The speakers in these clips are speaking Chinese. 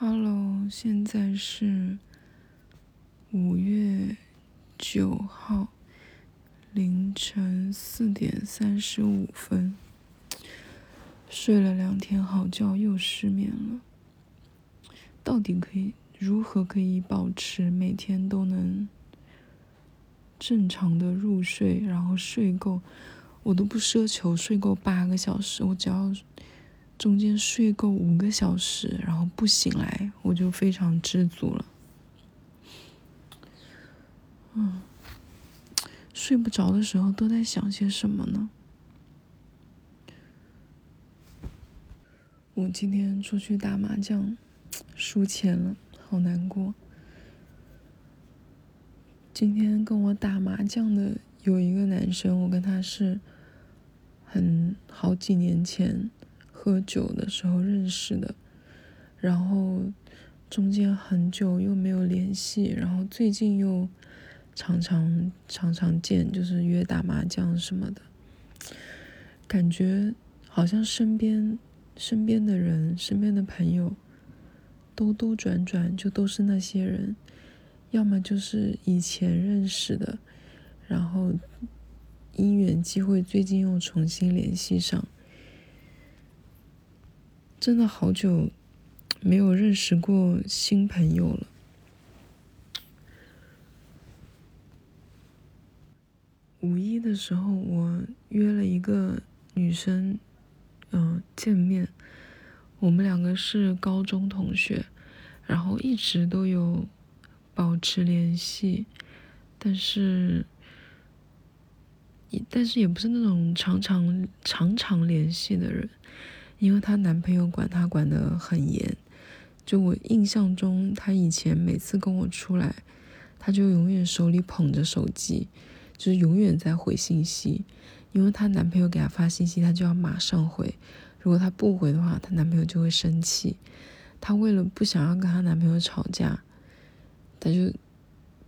Hello，现在是五月九号凌晨四点三十五分，睡了两天好觉又失眠了。到底可以如何可以保持每天都能正常的入睡，然后睡够？我都不奢求睡够八个小时，我只要。中间睡够五个小时，然后不醒来，我就非常知足了。嗯，睡不着的时候都在想些什么呢？我今天出去打麻将，输钱了，好难过。今天跟我打麻将的有一个男生，我跟他是很好几年前。喝酒的时候认识的，然后中间很久又没有联系，然后最近又常常常常见，就是约打麻将什么的。感觉好像身边身边的人、身边的朋友，兜兜转转就都是那些人，要么就是以前认识的，然后因缘机会最近又重新联系上。真的好久没有认识过新朋友了。五一的时候，我约了一个女生，嗯，见面。我们两个是高中同学，然后一直都有保持联系，但是，但是也不是那种常常常常联系的人。因为她男朋友管她管得很严，就我印象中，她以前每次跟我出来，她就永远手里捧着手机，就是永远在回信息。因为她男朋友给她发信息，她就要马上回，如果她不回的话，她男朋友就会生气。她为了不想要跟她男朋友吵架，她就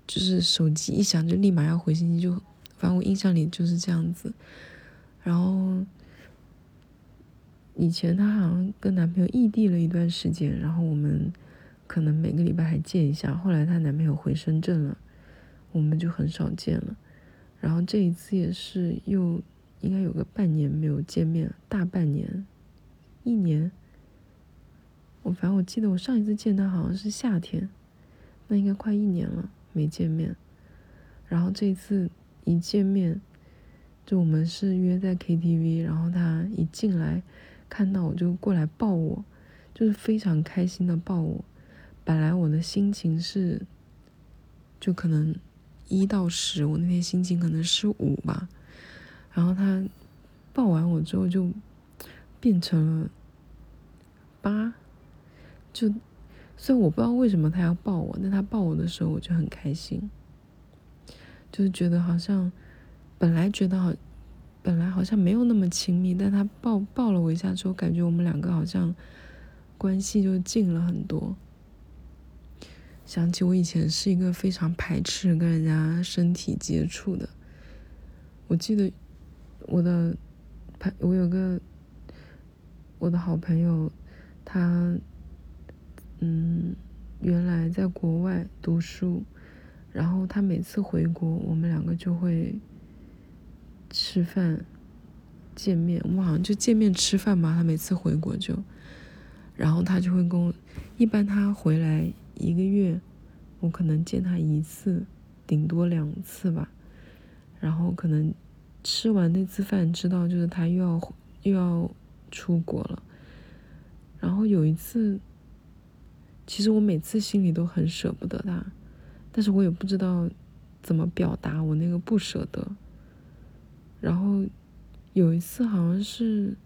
就是手机一响就立马要回信息，就反正我印象里就是这样子，然后。以前她好像跟男朋友异地了一段时间，然后我们可能每个礼拜还见一下。后来她男朋友回深圳了，我们就很少见了。然后这一次也是又应该有个半年没有见面，大半年，一年。我反正我记得我上一次见她好像是夏天，那应该快一年了没见面。然后这一次一见面，就我们是约在 KTV，然后他一进来。看到我就过来抱我，就是非常开心的抱我。本来我的心情是，就可能一到十，我那天心情可能是五吧。然后他抱完我之后就变成了八，就虽然我不知道为什么他要抱我，但他抱我的时候我就很开心，就是觉得好像本来觉得好。本来好像没有那么亲密，但他抱抱了我一下之后，感觉我们两个好像关系就近了很多。想起我以前是一个非常排斥跟人家身体接触的。我记得我的朋，我有个我的好朋友，他嗯，原来在国外读书，然后他每次回国，我们两个就会。吃饭，见面，我们好像就见面吃饭嘛。他每次回国就，然后他就会跟我，一般他回来一个月，我可能见他一次，顶多两次吧。然后可能吃完那次饭，知道就是他又要又要出国了。然后有一次，其实我每次心里都很舍不得他，但是我也不知道怎么表达我那个不舍得。然后有一次，好像是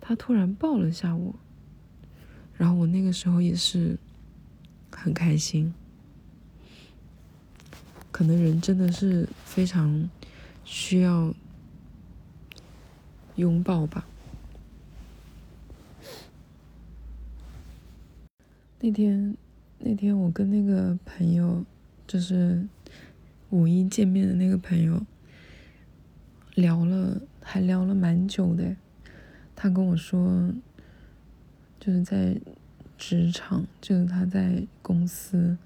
他突然抱了下我，然后我那个时候也是很开心。可能人真的是非常需要拥抱吧。那天，那天我跟那个朋友，就是五一见面的那个朋友。聊了，还聊了蛮久的。他跟我说，就是在职场，就是他在公司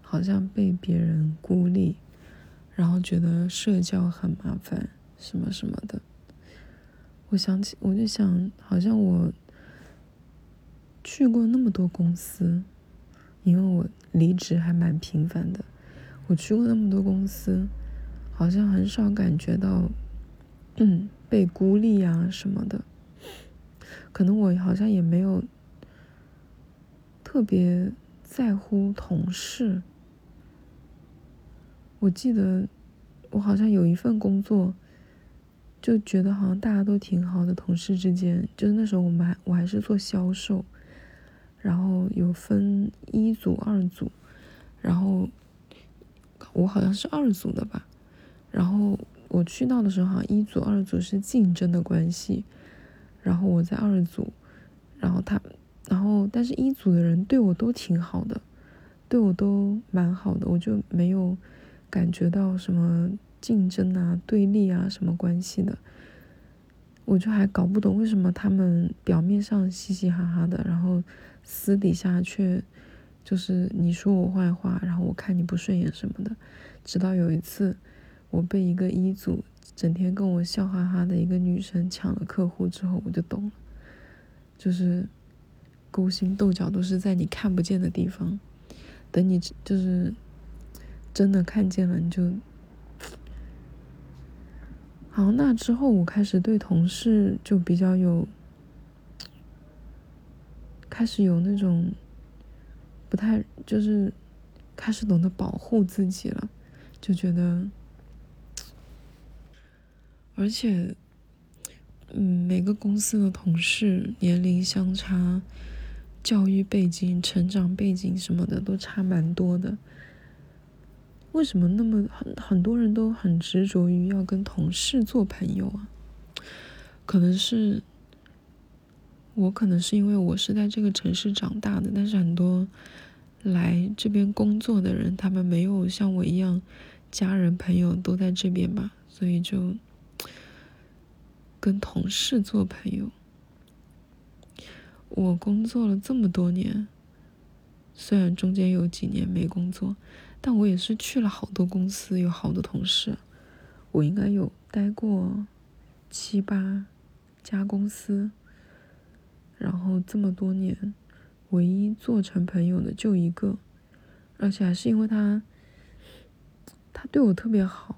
好像被别人孤立，然后觉得社交很麻烦，什么什么的。我想起，我就想，好像我去过那么多公司，因为我离职还蛮频繁的。我去过那么多公司，好像很少感觉到，嗯，被孤立啊什么的。可能我好像也没有。特别在乎同事。我记得我好像有一份工作，就觉得好像大家都挺好的，同事之间。就是那时候我们还我还是做销售，然后有分一组、二组，然后我好像是二组的吧。然后我去到的时候，好像一组、二组是竞争的关系，然后我在二组，然后他。然后，但是一组的人对我都挺好的，对我都蛮好的，我就没有感觉到什么竞争啊、对立啊什么关系的。我就还搞不懂为什么他们表面上嘻嘻哈哈的，然后私底下却就是你说我坏话，然后我看你不顺眼什么的。直到有一次，我被一个一组整天跟我笑哈哈的一个女生抢了客户之后，我就懂了，就是。勾心斗角都是在你看不见的地方，等你就是真的看见了，你就好。那之后，我开始对同事就比较有，开始有那种不太就是开始懂得保护自己了，就觉得，而且，嗯，每个公司的同事年龄相差。教育背景、成长背景什么的都差蛮多的。为什么那么很很多人都很执着于要跟同事做朋友啊？可能是我，可能是因为我是在这个城市长大的，但是很多来这边工作的人，他们没有像我一样家人朋友都在这边吧，所以就跟同事做朋友。我工作了这么多年，虽然中间有几年没工作，但我也是去了好多公司，有好多同事。我应该有待过七八家公司，然后这么多年，唯一做成朋友的就一个，而且还是因为他，他对我特别好，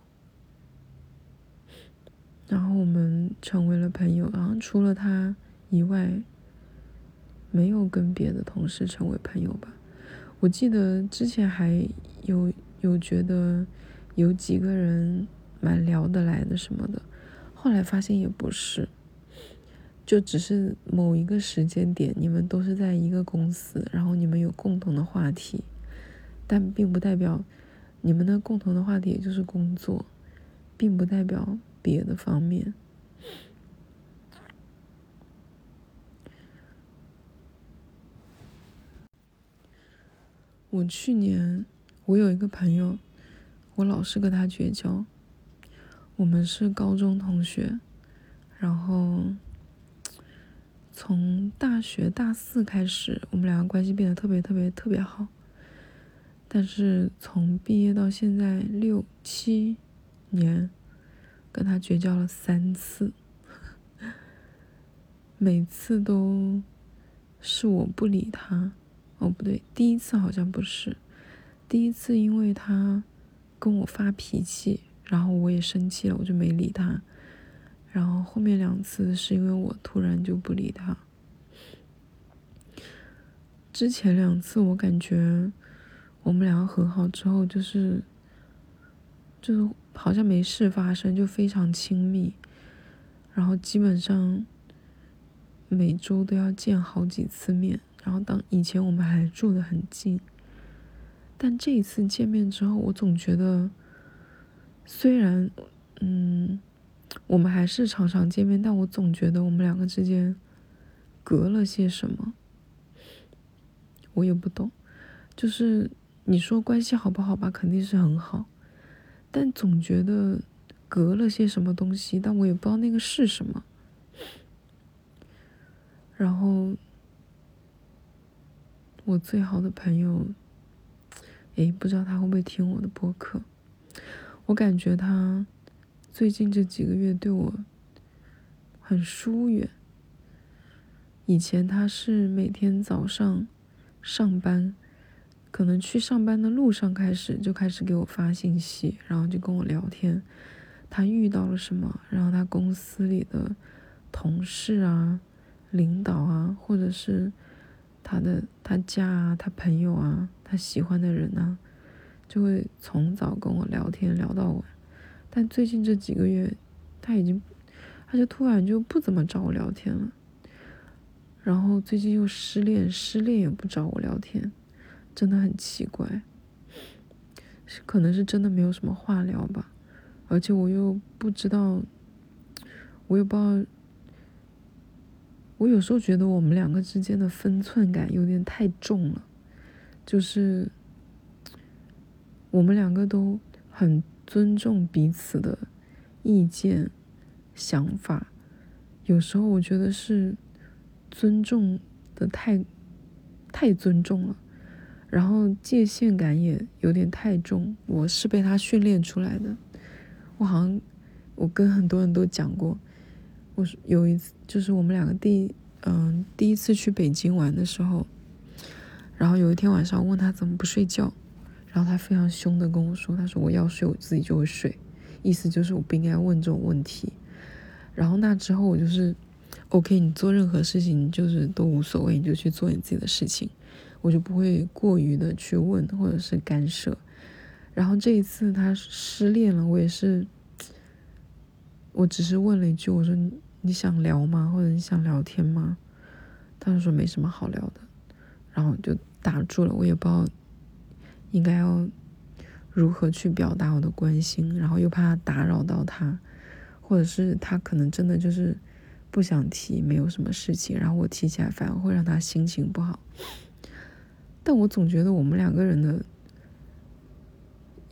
然后我们成为了朋友。然后除了他以外。没有跟别的同事成为朋友吧？我记得之前还有有觉得有几个人蛮聊得来的什么的，后来发现也不是，就只是某一个时间点你们都是在一个公司，然后你们有共同的话题，但并不代表你们的共同的话题也就是工作，并不代表别的方面。我去年，我有一个朋友，我老是跟他绝交。我们是高中同学，然后从大学大四开始，我们两个关系变得特别特别特别好。但是从毕业到现在六七年，跟他绝交了三次，每次都是我不理他。哦，不对，第一次好像不是，第一次因为他跟我发脾气，然后我也生气了，我就没理他。然后后面两次是因为我突然就不理他。之前两次我感觉我们两个和好之后，就是就是好像没事发生，就非常亲密，然后基本上每周都要见好几次面。然后，当以前我们还住得很近，但这一次见面之后，我总觉得，虽然，嗯，我们还是常常见面，但我总觉得我们两个之间隔了些什么。我也不懂，就是你说关系好不好吧，肯定是很好，但总觉得隔了些什么东西，但我也不知道那个是什么。然后。我最好的朋友，诶，不知道他会不会听我的播客。我感觉他最近这几个月对我很疏远。以前他是每天早上上班，可能去上班的路上开始就开始给我发信息，然后就跟我聊天，他遇到了什么，然后他公司里的同事啊、领导啊，或者是他的他家啊、他朋友啊、他喜欢的人啊，就会从早跟我聊天聊到晚。但最近这几个月，他已经，他就突然就不怎么找我聊天了。然后最近又失恋，失恋也不找我聊天，真的很奇怪。是可能是真的没有什么话聊吧，而且我又不知道，我也不知道。我有时候觉得我们两个之间的分寸感有点太重了，就是我们两个都很尊重彼此的意见、想法，有时候我觉得是。尊重的太，太尊重了，然后界限感也有点太重。我是被他训练出来的。我好像我跟很多人都讲过，我有一次就是我们两个第嗯第一次去北京玩的时候，然后有一天晚上问他怎么不睡觉，然后他非常凶的跟我说，他说我要睡我自己就会睡，意思就是我不应该问这种问题。然后那之后我就是。OK，你做任何事情就是都无所谓，你就去做你自己的事情，我就不会过于的去问或者是干涉。然后这一次他失恋了，我也是，我只是问了一句，我说你想聊吗？或者你想聊天吗？他就说没什么好聊的，然后就打住了。我也不知道应该要如何去表达我的关心，然后又怕打扰到他，或者是他可能真的就是。不想提，没有什么事情，然后我提起来反而会让他心情不好。但我总觉得我们两个人的，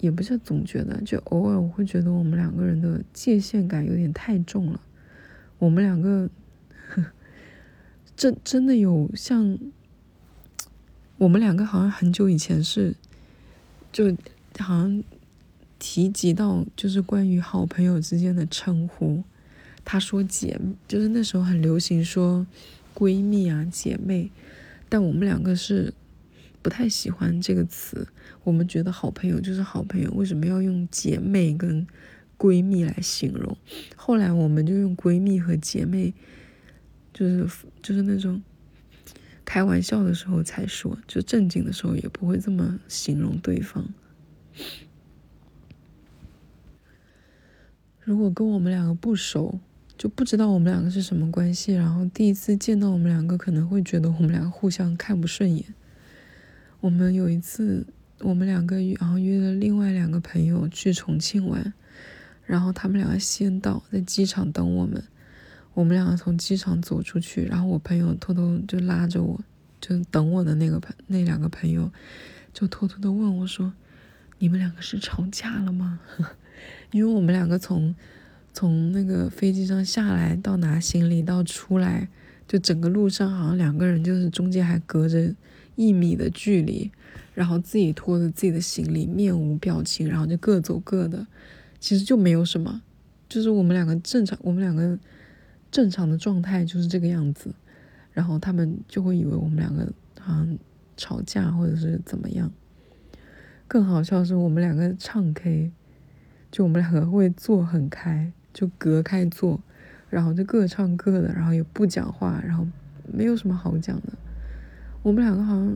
也不是总觉得，就偶尔我会觉得我们两个人的界限感有点太重了。我们两个，真真的有像，我们两个好像很久以前是，就好像提及到就是关于好朋友之间的称呼。她说姐，就是那时候很流行说闺蜜啊姐妹，但我们两个是不太喜欢这个词。我们觉得好朋友就是好朋友，为什么要用姐妹跟闺蜜来形容？后来我们就用闺蜜和姐妹，就是就是那种开玩笑的时候才说，就正经的时候也不会这么形容对方。如果跟我们两个不熟。就不知道我们两个是什么关系，然后第一次见到我们两个，可能会觉得我们两个互相看不顺眼。我们有一次，我们两个然后约了另外两个朋友去重庆玩，然后他们两个先到，在机场等我们。我们两个从机场走出去，然后我朋友偷偷就拉着我，就等我的那个朋那两个朋友，就偷偷的问我说：“你们两个是吵架了吗？” 因为我们两个从。从那个飞机上下来到拿行李到出来，就整个路上好像两个人就是中间还隔着一米的距离，然后自己拖着自己的行李，面无表情，然后就各走各的，其实就没有什么，就是我们两个正常，我们两个正常的状态就是这个样子，然后他们就会以为我们两个好像吵架或者是怎么样，更好笑是我们两个唱 K，就我们两个会坐很开。就隔开坐，然后就各唱各的，然后也不讲话，然后没有什么好讲的。我们两个好像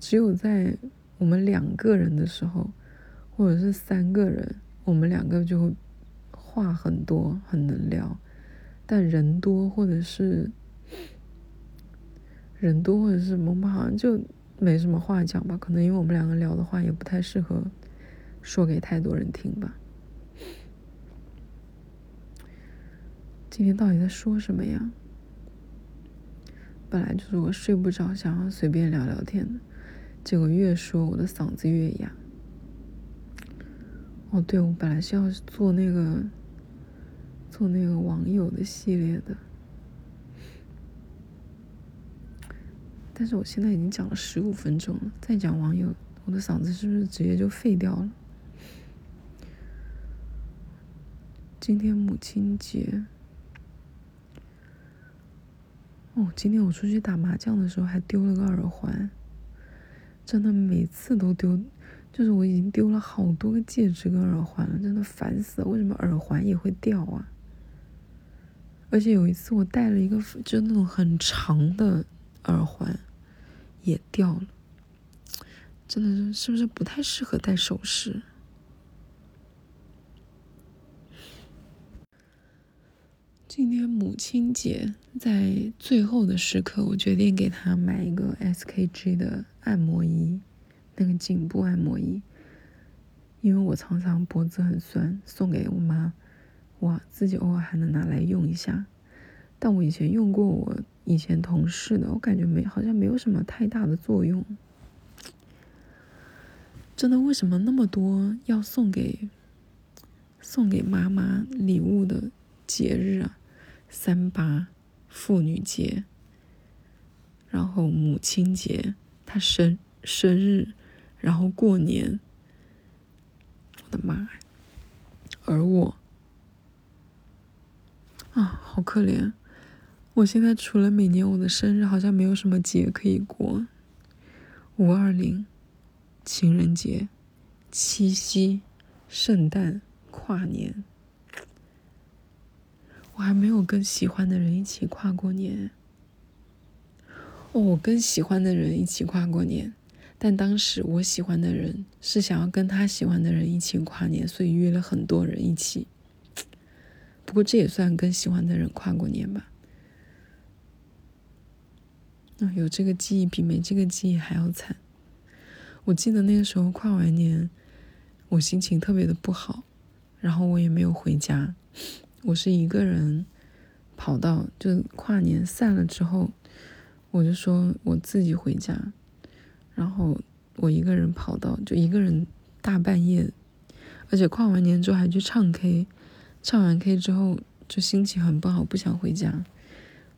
只有在我们两个人的时候，或者是三个人，我们两个就会话很多，很能聊。但人多或者是人多或者是我们好像就没什么话讲吧？可能因为我们两个聊的话也不太适合说给太多人听吧。今天到底在说什么呀？本来就是我睡不着，想要随便聊聊天的，结果越说我的嗓子越哑。哦，对，我本来是要做那个做那个网友的系列的，但是我现在已经讲了十五分钟了，再讲网友，我的嗓子是不是直接就废掉了？今天母亲节，哦，今天我出去打麻将的时候还丢了个耳环，真的每次都丢，就是我已经丢了好多个戒指跟耳环了，真的烦死了！为什么耳环也会掉啊？而且有一次我戴了一个就那种很长的耳环，也掉了，真的是是不是不太适合戴首饰？今天母亲节，在最后的时刻，我决定给她买一个 SKG 的按摩仪，那个颈部按摩仪，因为我常常脖子很酸，送给我妈，我自己偶尔还能拿来用一下。但我以前用过我以前同事的，我感觉没好像没有什么太大的作用。真的，为什么那么多要送给送给妈妈礼物的节日啊？三八妇女节，然后母亲节，她生生日，然后过年，我的妈呀！而我啊，好可怜！我现在除了每年我的生日，好像没有什么节可以过。五二零、情人节、七夕、圣诞、跨年。我还没有跟喜欢的人一起跨过年。哦，我跟喜欢的人一起跨过年，但当时我喜欢的人是想要跟他喜欢的人一起跨年，所以约了很多人一起。不过这也算跟喜欢的人跨过年吧。啊，有这个记忆比没这个记忆还要惨。我记得那个时候跨完年，我心情特别的不好，然后我也没有回家。我是一个人跑到，就跨年散了之后，我就说我自己回家，然后我一个人跑到，就一个人大半夜，而且跨完年之后还去唱 K，唱完 K 之后就心情很不好，不想回家，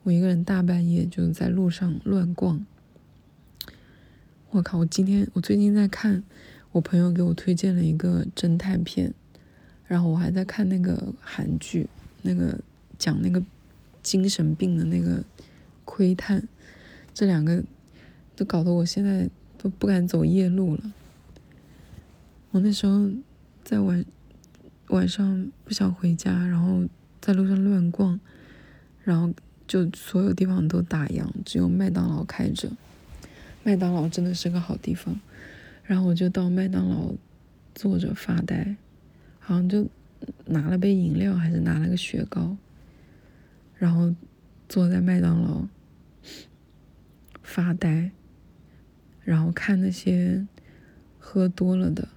我一个人大半夜就在路上乱逛。我靠！我今天我最近在看，我朋友给我推荐了一个侦探片。然后我还在看那个韩剧，那个讲那个精神病的那个窥探，这两个都搞得我现在都不敢走夜路了。我那时候在晚晚上不想回家，然后在路上乱逛，然后就所有地方都打烊，只有麦当劳开着。麦当劳真的是个好地方，然后我就到麦当劳坐着发呆。好像就拿了杯饮料，还是拿了个雪糕，然后坐在麦当劳发呆，然后看那些喝多了的、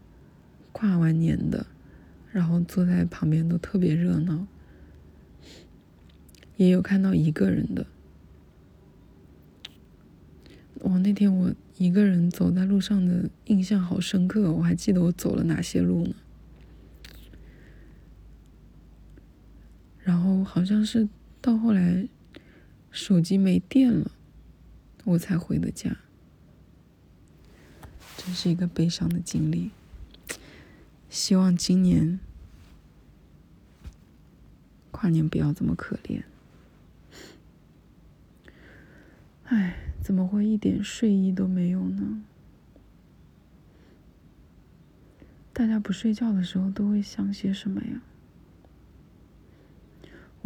跨完年的，然后坐在旁边都特别热闹，也有看到一个人的。哇，那天我一个人走在路上的印象好深刻，我还记得我走了哪些路呢？然后好像是到后来，手机没电了，我才回的家。真是一个悲伤的经历。希望今年跨年不要这么可怜。唉，怎么会一点睡意都没有呢？大家不睡觉的时候都会想些什么呀？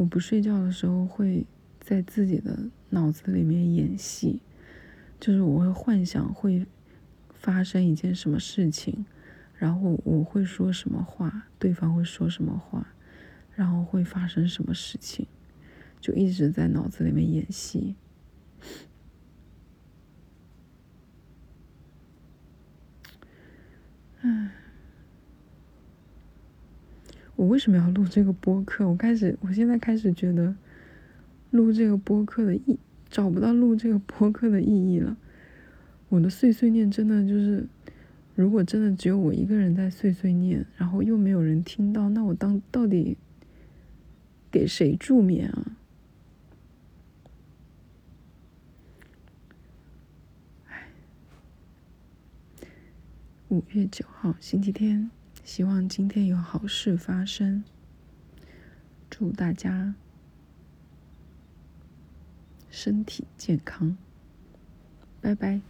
我不睡觉的时候，会在自己的脑子里面演戏，就是我会幻想会发生一件什么事情，然后我会说什么话，对方会说什么话，然后会发生什么事情，就一直在脑子里面演戏。唉。我为什么要录这个播客？我开始，我现在开始觉得录这个播客的意找不到录这个播客的意义了。我的碎碎念真的就是，如果真的只有我一个人在碎碎念，然后又没有人听到，那我当到底给谁助眠啊？五月九号，星期天。希望今天有好事发生。祝大家身体健康，拜拜。